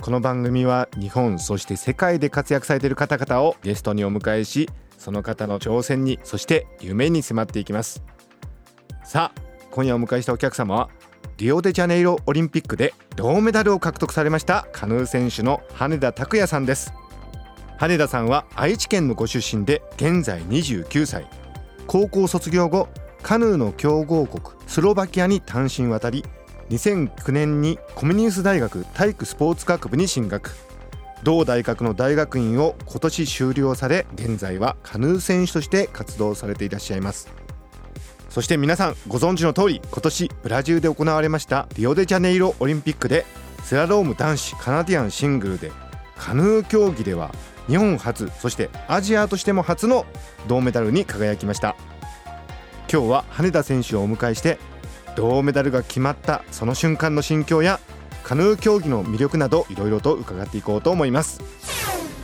この番組は日本そして世界で活躍されている方々をゲストにお迎えしその方の挑戦にそして夢に迫っていきます。さあ今夜お迎えしたお客様はリオデジャネイロオリンピックで銅メダルを獲得されましたカヌー選手の羽田拓也さんです。羽田さんは愛知県のご出身で現在29歳。高校卒業後カヌーの強豪国スロバキアに単身渡り2009年にコミュニウス大学体育スポーツ学部に進学。同大学の大学院を今年修了され現在はカヌー選手として活動されていらっしゃいます。そして皆さんご存知の通り今年ブラジルで行われましたリオデジャネイロオリンピックでスラローム男子カナディアンシングルでカヌー競技では日本初そしてアジアとしても初の銅メダルに輝きました。今日は羽田選手をお迎えして銅メダルが決まったその瞬間の心境やカヌー競技の魅力などいろいろと伺っていこうと思います。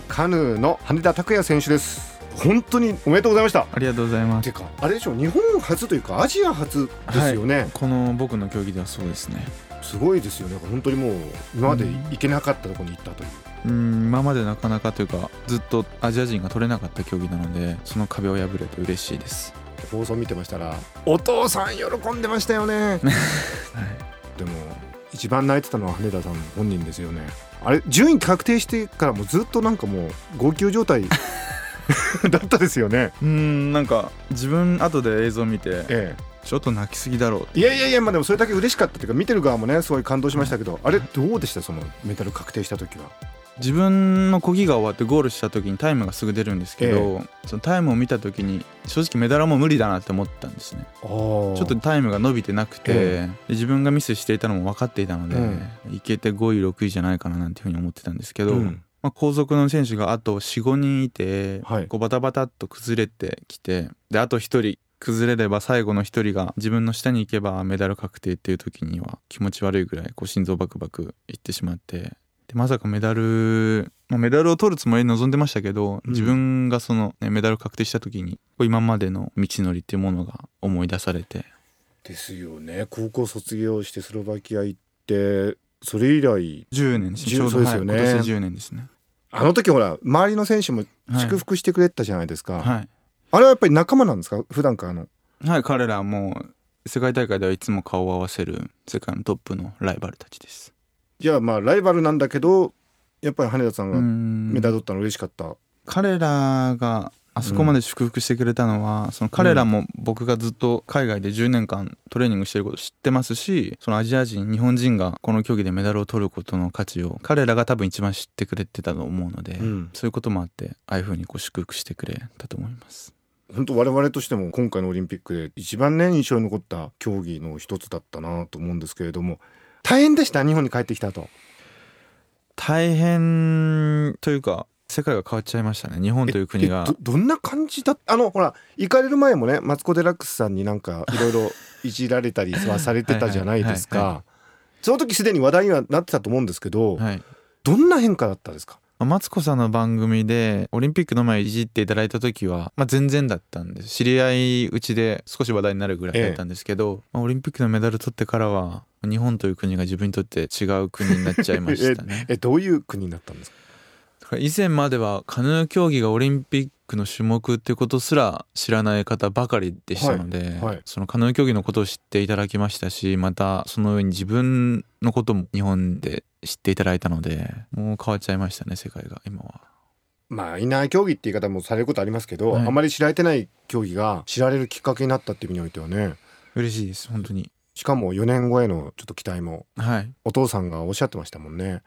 カヌーの羽田拓也選手です。本当におめでとうございました。ありがとうございます。てかあれでしょ日本初というかアジア初ですよね、はい、この僕の競技ではそうですね。すごいですよね。本当にもう今まで行けなかったところに行ったという、うん今までなかなかというかずっとアジア人が取れなかった競技なのでその壁を破れて嬉しいです放送見てましたらお父さん喜んでましたよね、はい、でも一番泣いてたのは羽田さん本人ですよね。あれ順位確定してからもずっとなんかもう号泣状態 だったですよね。うんなんか自分後で映像見て、ええ、ちょっと泣きすぎだろういやいやいやまあでもそれだけ嬉しかったというか見てる側もねすごい感動しましたけど、あれどうでした？そのメダル確定した時は自分の漕ぎが終わってゴールした時にタイムがすぐ出るんですけど、ええ、そのタイムを見た時に正直メダルはもう無理だなって思ったんですね。ちょっとタイムが伸びてなくて、え、自分がミスしていたのも分かっていたので、いけて5位6位じゃないかななんていうふうに思ってたんですけど、うん、まあ、後続の選手があと45人いて、はい、こうバタバタっと崩れてきてであと1人崩れれば最後の1人が自分の下に行けばメダル確定っていう時には気持ち悪いぐらいこう心臓バクバクいってしまってでまさかメダル、まあ、メダルを取るつもりで臨んでましたけど、自分がその、ね、メダル確定した時に今までの道のりっていうものが思い出されて。ですよね。高校卒業してスロバキア行ってそれ以来。10年ですね。ちょうどですよね、はい、今年10年ですね。あの時ほら周りの選手も祝福してくれたじゃないですか、はい、あれはやっぱり仲間なんですか？普段からの。はい彼らはもう世界大会ではいつも顔を合わせる世界のトップのライバルたちですじゃあまあライバルなんだけどやっぱり羽田さんがメダル取ったの嬉しかった。彼らがあそこまで祝福してくれたのは、うん、その彼らも僕がずっと海外で10年間トレーニングしてること知ってますしそのアジア人日本人がこの競技でメダルを取ることの価値を彼らが多分一番知ってくれてたと思うので、うん、そういうこともあってああいうふうにこう祝福してくれたと思います。本当我々としても今回のオリンピックで一番ね印象に残った競技の一つだったなと思うんですけれども大変でした日本に帰ってきたと大変というか世界が変わっちゃいましたね日本という国が。どんな感じだあのほら行かれる前もねマツコ・デラックスさんになんかいろいろいじられたりはされてたじゃないですか。その時すでに話題にはなってたと思うんですけど、はい、どんな変化だったですか？マツコさんの番組でオリンピックの前いじっていただいた時は、まあ、全然だったんです。知り合いうちで少し話題になるぐらいだったんですけど、ええ、まあ、オリンピックのメダル取ってからは日本という国が自分にとって違う国になっちゃいましたね。えどういう国になったんですか？以前まではカヌー競技がオリンピックの種目っていうことすら知らない方ばかりでしたので、はいはい、そのカヌー競技のことを知っていただきましたしまたその上に自分のことも日本で知っていただいたのでもう変わっちゃいましたね世界が今は。まあインナー競技って言い方もされることありますけど、はい、あまり知られてない競技が知られるきっかけになったっていう意味においてはね嬉しいです本当に。しかも4年後へのちょっと期待も、はい、お父さんがおっしゃってましたもんね。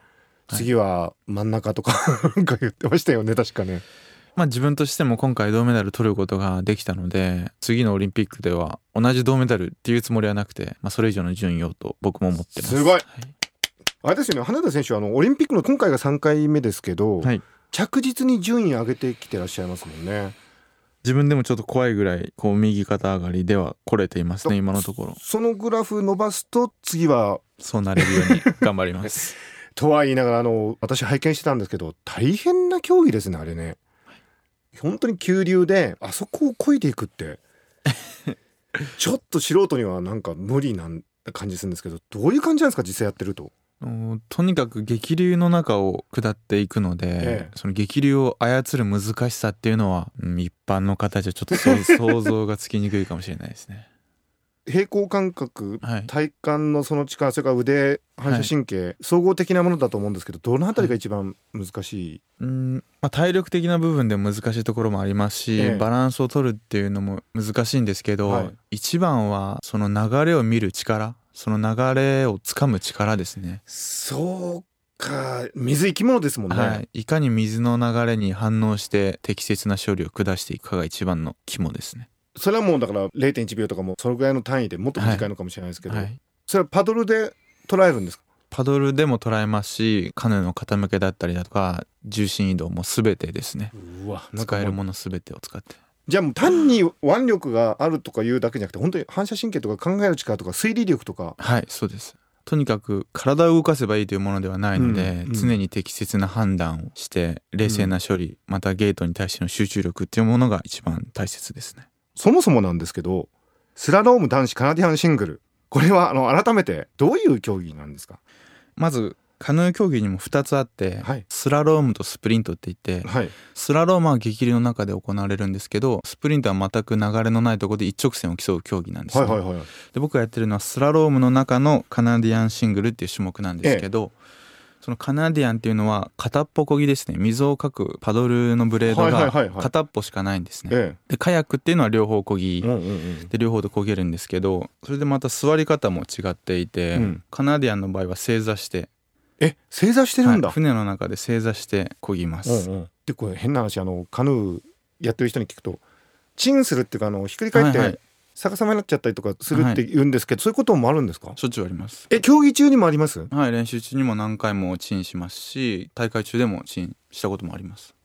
次は真ん中とか なんか言ってましたよね確かね。まあ自分としても今回銅メダル取ることができたので次のオリンピックでは同じ銅メダルっていうつもりはなくて、まあ、それ以上の順位をと僕も思ってます。すごい、はい、あれですよね。花田選手はあのオリンピックの今回が3回目ですけど、はい。着実に順位上げてきてらっしゃいますもんね。自分でもちょっと怖いぐらいこう右肩上がりでは来れていますね今のところ。そのグラフ伸ばすと次はそうなれるように頑張ります。とは言いながらあの私拝見してたんですけど大変な競技ですねあれね本当に急流であそこを漕いでいくって ちょっと素人にはなんか無理な感じするんですけどどういう感じなんですか実際やってると？おとにかく激流の中を下っていくので、ええその激流を操る難しさっていうのは、うん一般の方じゃちょっと 想像がつきにくいかもしれないですね。平衡感覚はい、体幹のその力それから腕反射神経、総合的なものだと思うんですけどどのあたりが一番難しい、うんまあ、体力的な部分で難しいところもありますし、ええ。バランスを取るっていうのも難しいんですけど、はい。一番はその流れを見る力その流れをつかむ力ですね、そうか水生き物ですもんね、はい、いかに水の流れに反応して適切な処理を下していくかが一番の肝ですね。それはもうだから0.1秒とかもそのぐらいの単位でもっと短いのかもしれないですけど、はい、それはパドルで捉えるんですか？パドルでも捉えますしカヌーの傾けだったりだとか重心移動も全てですね。うわ使えるももの全てを使って。じゃあもう単に腕力があるとかいうだけじゃなくて本当に反射神経とか考える力とか推理力とかはいそうです。とにかく体を動かせばいいというものではないので、うんうん。常に適切な判断をして冷静な処理、またゲートに対しての集中力っていうものが一番大切ですねそもそもなんですけどスラローム男子カナディアンシングル。これはあの改めてどういう競技なんですか？まずカヌー競技にも2つあって、はい。スラロームとスプリントって言ってはい。スラロームは激流の中で行われるんですけどスプリントは全く流れのないところで一直線を競う競技なんですね、はいはいはいで僕がやってるのはスラロームの中のカナディアンシングルっていう種目なんですけど、そのカナディアンっていうのは片っぽこぎですね。水をかくパドルのブレードはいはいはいはい。が片っぽしかないんですね。えでカヤックっていうのは両方こぎ。うんうんで両方でこげるんですけどそれでまた座り方も違っていて、うん。カナディアンの場合は正座して、え正座してるんだ、はい。船の中で正座してこぎます。うんうん。でこれ変な話あのカヌーやってる人に聞くとチンするっていうかあのひっくり返ってはいはい逆さまになっちゃったりとかするって言うんですけど、そういうこともあるんですか？しょっちゅうあります。え競技中にもあります？はい練習中にも何回もチンしますし大会中でもチンしたこともあります。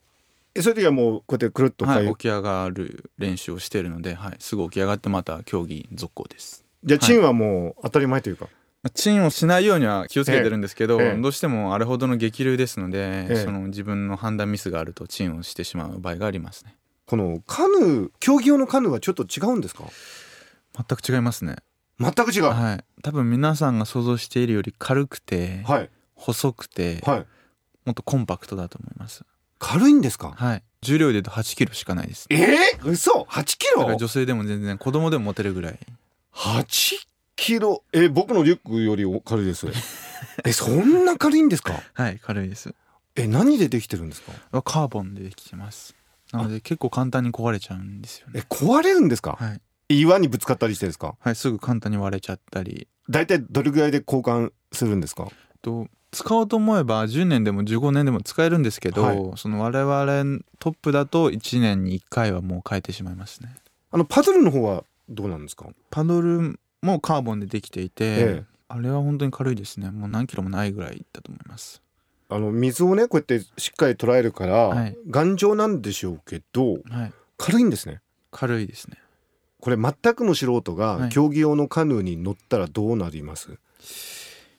えそういう時はもうこうやってくるっとはい、回起き上がる練習をしているので、はい、すぐ起き上がってまた競技続行です。じゃあチンはもう当たり前というか、まあチンをしないようには気をつけてるんですけど、ええ。どうしてもあれほどの激流ですので、ええ。その自分の判断ミスがあるとチンをしてしまう場合がありますね。このカヌー競技用のカヌーはちょっと違うんですか？全く違いますね。全く違う。はい。はい、多分皆さんが想像しているより軽くて、はい、細くて、もっとコンパクトだと思います。軽いんですか？はい、重量で言うと8キロしかないです。えー、嘘？8キロ？女性でも全然子供でも持てるぐらい。8キロ？え僕のリュックより軽いです。えそんな軽いんですか？はい、軽いです。え何でできてるんですか？カーボンでできてます。なので結構簡単に壊れちゃうんですよえね。壊れるんですか？はい、岩にぶつかったりしてですか？はい、すぐ簡単に割れちゃったり。大体どれぐらいで交換するんですか？と使おうと思えば10年でも15年でも使えるんですけど、はいその我々トップだと1年に1回はもう変えてしまいますね。あのパドルの方はどうなんですか？パドルもカーボンでできていて、ええあれは本当に軽いですね。もう何キロもないぐらいだと思います。あの水をねこうやってしっかり捉えるから、はい頑丈なんでしょうけどはい、軽いんですね軽いですね。これ全くの素人がはい競技用のカヌーに乗ったらどうなります、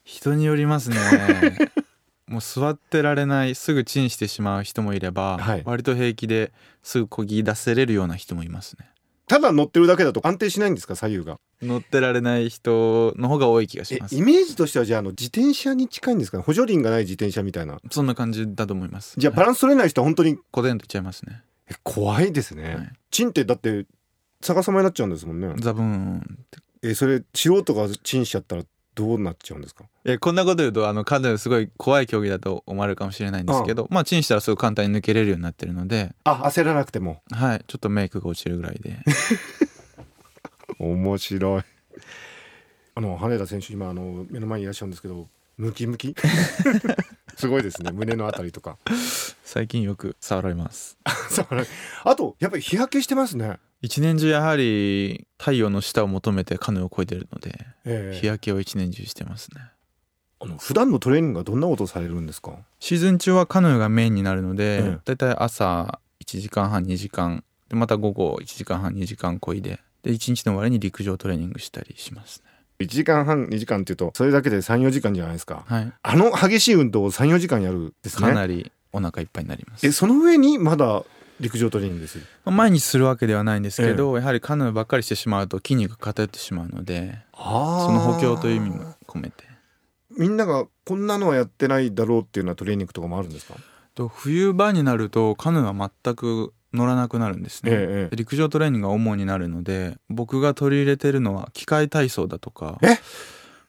人によりますね。もう座ってられないすぐチンしてしまう人もいれば、はい割と平気ですぐこぎ出せれるような人もいますね。ただ乗ってるだけだと安定しないんですか？左右が乗ってられない人の方が多い気がしえますイ。メージとしてはじゃああの自転車に近いんですかね？補助輪がない自転車みたいなそんな感じだと思います。じゃあバランス取れない人は本当にコテンといっちゃいますね。え怖いですね、はいチンってだって逆さまになっちゃうんですもんね。ザブーン。えそれ素人がチンしちゃったらどうなっちゃうんですか？えこんなこと言うとあのカヌーすごい怖い競技だと思われるかもしれないんですけど、まあチンしたらすごい簡単に抜けれるようになってるので、あ焦らなくても。はい、ちょっとメイクが落ちるぐらいで。面白い。あの羽田選手今あの目の前にいらっしゃるんですけどムキムキ？すごいですね。胸のあたりとか。最近よく触られます。あとやっぱり日焼けしてますね、一年中やはり太陽の下を求めてカヌーを越えてるので、ええ。日焼けを一年中してますね。あの普段のトレーニングはどんなことをされるんですか？シーズン中はカヌーがメインになるので、ええ。だいたい朝1時間半2時間でまた午後1時間半2時間こいでで1日の終わりに陸上トレーニングしたりしますね1時間半2時間っていうとそれだけで34時間じゃないですか。はい。あの激しい運動を34時間やるんですね。かなりお腹いっぱいになります。えその上にまだ陸上トレーニングです？る毎日するわけではないんですけど、やはりカヌーばっかりしてしまうと筋肉が偏ってしまうのであその補強という意味も込めて。みんながこんなのはやってないだろうっていうようなトレーニングとかもあるんですか？と冬場になるとカヌーは全く乗らなくなるんですね、ええ陸上トレーニングが主になるので僕が取り入れてるのは機械体操だとかえ？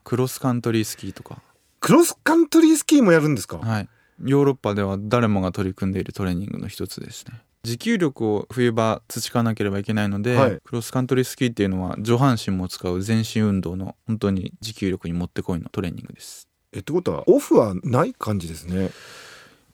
クロスカントリースキーとか。クロスカントリースキーもやるんですか？はい。ヨーロッパでは誰もが取り組んでいるトレーニングの一つですね。持久力を冬場培わなければいけないので、はい。クロスカントリースキーっていうのは上半身も使う全身運動の本当に持久力にもってこいのトレーニングです。えってことはオフはない感じですね。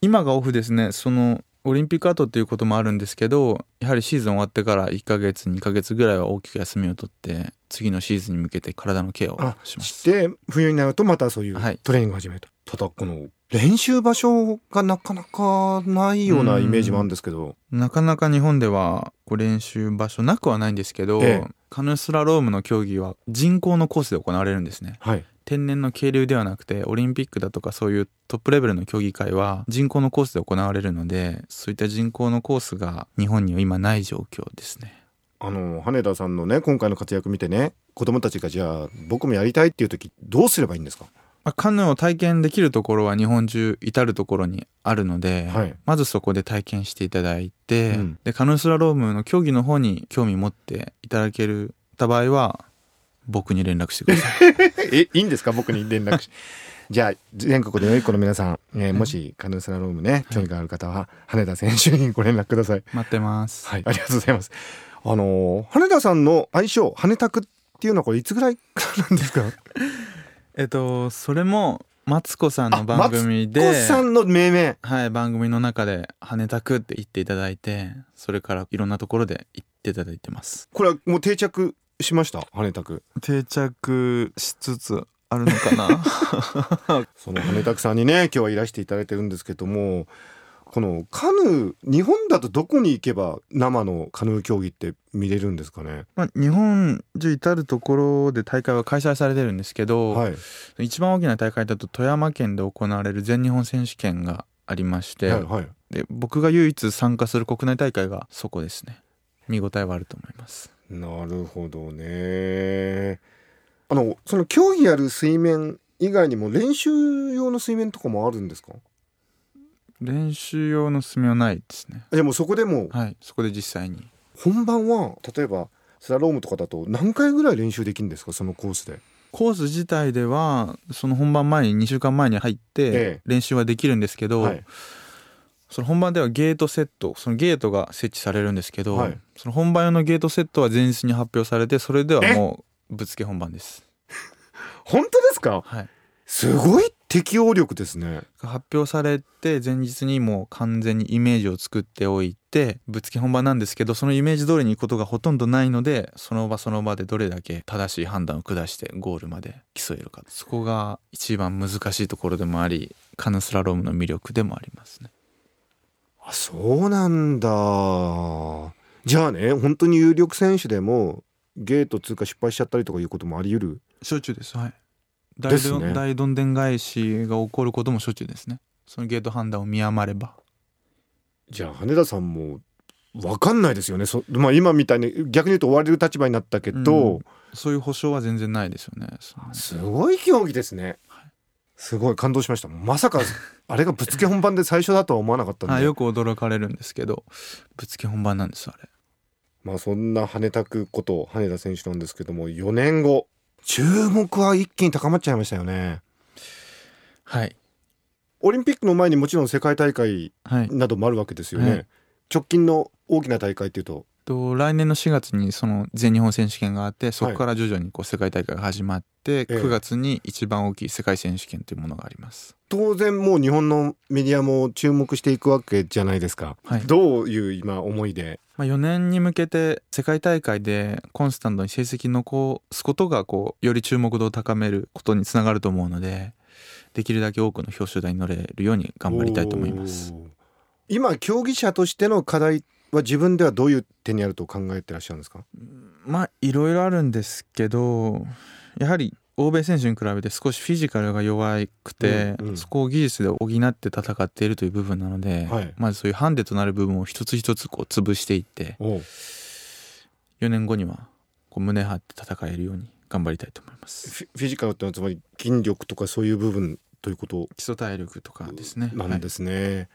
今がオフですね。そのオリンピック後っていうこともあるんですけどやはりシーズン終わってから1ヶ月2ヶ月ぐらいは大きく休みを取って次のシーズンに向けて体のケアをあします。して冬になるとまたそういうはい。トレーニングを始めると、ただこの練習場所がなかなかないようなイメージもあるんですけど。なかなか日本ではこう練習場所なくはないんですけど、ええ。カヌースラロームの競技は人工のコースで行われるんですね。はい天然の渓流ではなくてオリンピックだとかそういうトップレベルの競技会は人工のコースで行われるのでそういった人工のコースが日本には今ない状況ですね。あの羽田さんのね今回の活躍見てね子供たちがじゃあ僕もやりたいっていう時どうすればいいんですか？まあカヌーを体験できるところは日本中至る所にあるので、はい。まずそこで体験していただいて、うん。でカヌースラロームの競技の方に興味持っていただけるた場合は僕に連絡してください。えいいんですか？僕に連絡し。じゃあ全国で良い子の皆さん、えーもしカヌースラロームね興味がある方は羽田選手にご連絡ください。待ってます、はいありがとうございます。あのー羽田さんの愛称羽田クっていうのはこれいつぐらいからなんですか？えっとそれもマツコさんの番組でコさんの命名。はい番組の中で「羽田く」って言っていただいてそれからいろんなところで言っていただいてます。これはもう定着しました？羽田ク定着しつつあるのかな？その羽田くさんにね今日はいらしていただいてるんですけどもこのカヌー日本だとどこに行けば生のカヌー競技って見れるんですかね？まあ、日本中至る所で大会は開催されてるんですけど、はい。一番大きな大会だと富山県で行われる全日本選手権がありまして、はいはい。で僕が唯一参加する国内大会がそこですね。見応えはあると思いますなるほどね。あのその競技やる水面以外にも練習用の水面とかもあるんですか？練習用の墨はないですね。じゃあもうそこでも。はいそこで実際に。本番は例えばスラロームとかだと何回ぐらい練習できるんですか？そのコースで。コース自体ではその本番前に2週間前に入っえてえ。練習はできるんですけど、はいその本番ではゲートセットそのゲートが設置されるんですけど、はい。その本番用のゲートセットは前日に発表されてそれではもうぶつけ本番です、本当ですか？はい、すごい適応力ですね。発表されて前日にもう完全にイメージを作っておいてぶつけ本番なんですけどそのイメージ通りに行くことがほとんどないのでその場その場でどれだけ正しい判断を下してゴールまで競えるか。そこが一番難しいところでもありカヌスラロームの魅力でもありますねあそうなんだ。じゃあね本当に有力選手でもゲート通過失敗しちゃったりとかいうこともあり得る？しょっちゅうです。はい。大どん大どんでん返しが起こることもしょっちゅうですね。そのゲート判断を見余れば。じゃあ羽田さんも分かんないですよね。そ、まあ、今みたいに逆に言うと追われる立場になったけど、うん。そういう保証は全然ないですよね。すごい競技ですねすごい感動しました。まさかあれがぶつけ本番で最初だとは思わなかったんで、はいよく驚かれるんですけどぶつけ本番なんですあれ。まあそんな羽田くこと羽田選手なんですけども4年後。注目は一気に高まっちゃいましたよね。はい。オリンピックの前にもちろん世界大会はい。などもあるわけですよね、はい。直近の大きな大会っていうとと来年の4月にその全日本選手権があってそこから徐々にこう世界大会が始まって、ええ。9月に一番大きい世界選手権というものがあります。当然もう日本のメディアも注目していくわけじゃないですか、はい。どういう今思いで？まあ、4年に向けて世界大会でコンスタントに成績残すことがこうより注目度を高めることにつながると思うのでできるだけ多くの表彰台に乗れるように頑張りたいと思います。今競技者としての課題は自分ではどういう点にあると考えてらっしゃるんですか？まあいろいろあるんですけどやはり欧米選手に比べて少しフィジカルが弱くて、うんうん、そこを技術で補って戦っているという部分なので、はい、まずそういうハンデとなる部分を一つ一つこう潰していって4年後にはこう胸張って戦えるように頑張りたいと思います。フィジカルってのはつまり筋力とかそういう部分ということ？基礎体力とかですね。なんですね、はい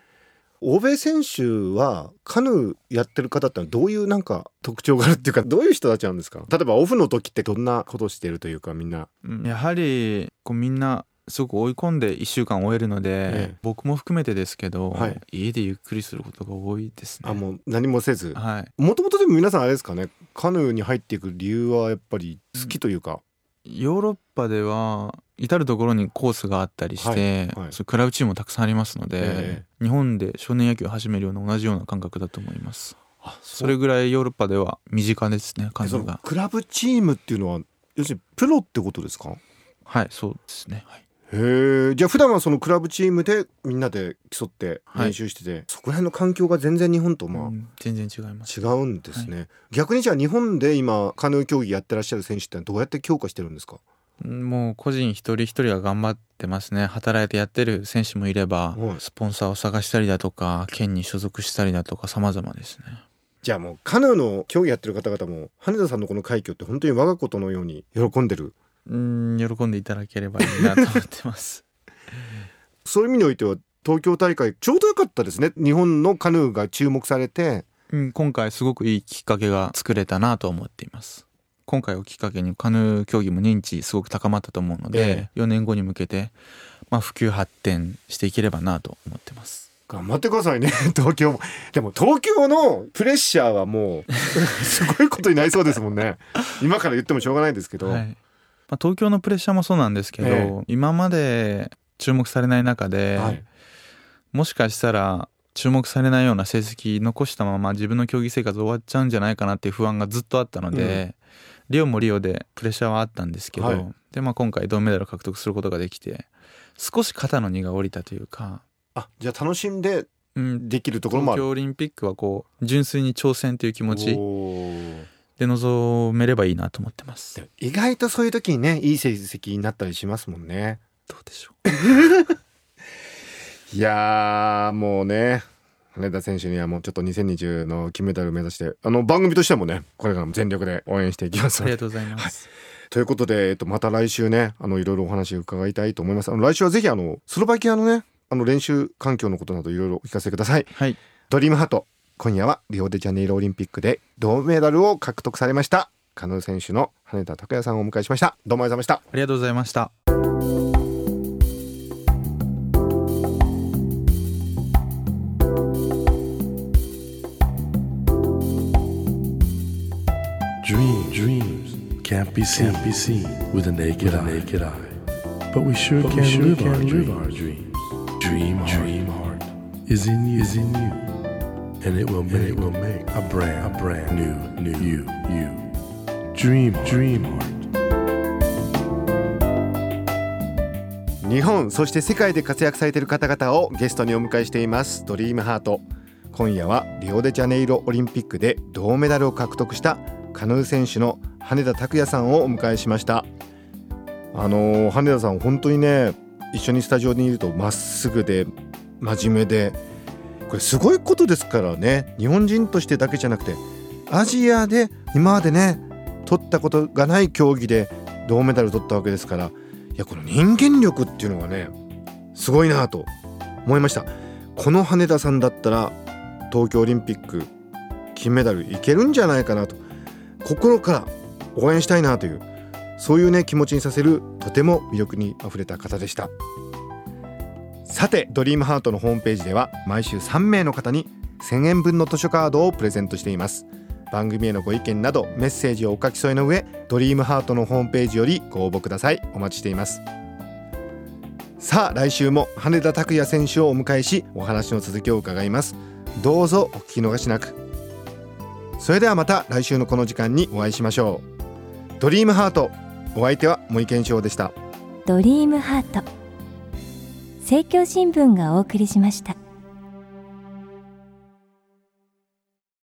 欧米選手はカヌーやってる方ってどういうなんか特徴があるっていうか どういう人たちなんですか？例えばオフの時ってどんなことしてるというかみんな、やはりこうみんなすごく追い込んで1週間終えるので、ええ、僕も含めてですけど、はい、家でゆっくりすることが多いですね。あもう何もせず。もともとでも皆さんあれですかね？カヌーに入っていく理由はやっぱり好きというか、うん、ヨーロッパでは至る所にコースがあったりして、はいはい、クラブチームもたくさんありますので、えー、日本で少年野球を始めるような同じような感覚だと思います。それぐらいヨーロッパでは身近ですね数が。クラブチームっていうのは要するにプロってことですか？はいそうですね、はい、へえじゃあ普段はそのクラブチームでみんなで競って練習してて、はい、そこら辺の環境が全然日本とまあ、うん、全然違います。違うんですね、はい、逆にじゃあ日本で今カヌー競技やってらっしゃる選手ってどうやって強化してるんですか？もう個人一人一人が頑張ってますね。働いてやってる選手もいれば、スポンサーを探したりだとか県に所属したりだとか様々ですね。じゃあもうカヌーの競技やってる方々も羽田さんのこの快挙って本当に我がことのように喜んでるうん喜んでいただければいいなと思ってます。そういう意味においては東京大会ちょうどよかったですね。日本のカヌーが注目されて、うん、今回すごくいいきっかけが作れたなと思っています。今回をきっかけにカヌー競技も認知すごく高まったと思うので、え4年後に向けて、まあ、普及発展していければなと思ってます。頑張ってくださいね。東京も。でも東京のプレッシャーはもう すごいことになりそうですもんね。今から言ってもしょうがないですけど、はい、まあ、東京のプレッシャーもそうなんですけど、え今まで注目されない中で、はい、もしかしたら注目されないような成績残したまま自分の競技生活終わっちゃうんじゃないかなっていう不安がずっとあったので、リオもリオでプレッシャーはあったんですけど、はい、でまあ、今回銅メダルを獲得することができて少し肩の荷が下りたというかあじゃあ楽しんでできるところもある、東京オリンピックはこう純粋に挑戦という気持ちで臨めればいいなと思ってます。意外とそういう時にねいい成績になったりしますもんね。どうでしょう？いやもうね羽田選手にはもうちょっと2020の金メダル目指してあの番組としてもねこれからも全力で応援していきます。ありがとうございます、はい、ということで、えっと、また来週ねあのいろいろお話を伺いたいと思います。あの来週はぜひあのスロバキアのねあの練習環境のことなどいろいろお聞かせください、はい、ドリームハート今夜はリオデジャネイロオリンピックで銅メダルを獲得されました。カヌー選手の羽田拓也さんをお迎えしました。どうもありがとうございました。ありがとうございました。And it will make, it will make a brand, a brand new, new you, you. Dream, dream heart. 日本そして世界で活躍されている方々をゲストにお迎えしていますドリームハート今夜はリオデジャネイロオリンピックで銅メダルを獲得したカヌー選手の羽田拓也さんをお迎えしましたあの羽田さん本当にね一緒にスタジオにいるとまっすぐで真面目でこれすごいことですからね。日本人としてだけじゃなくてアジアで今までね取ったことがない競技で銅メダル取ったわけですからいやこの人間力っていうのがねすごいなと思いました。この羽田さんだったら東京オリンピック金メダルいけるんじゃないかなと心から応援したいなというそういうね気持ちにさせるとても魅力にあふれた方でした。さてドリームハートのホームページでは毎週3名の方に1000円分の図書カードをプレゼントしています。番組へのご意見などメッセージをお書き添えの上ドリームハートのホームページよりご応募ください。お待ちしています。さあ来週も羽田拓也選手をお迎えしお話の続きを伺います。どうぞお聞き逃しなく。それではまた来週のこの時間にお会いしましょう。ドリームハートお相手は森健翔でした。ドリームハート。政教新聞がお送りしました。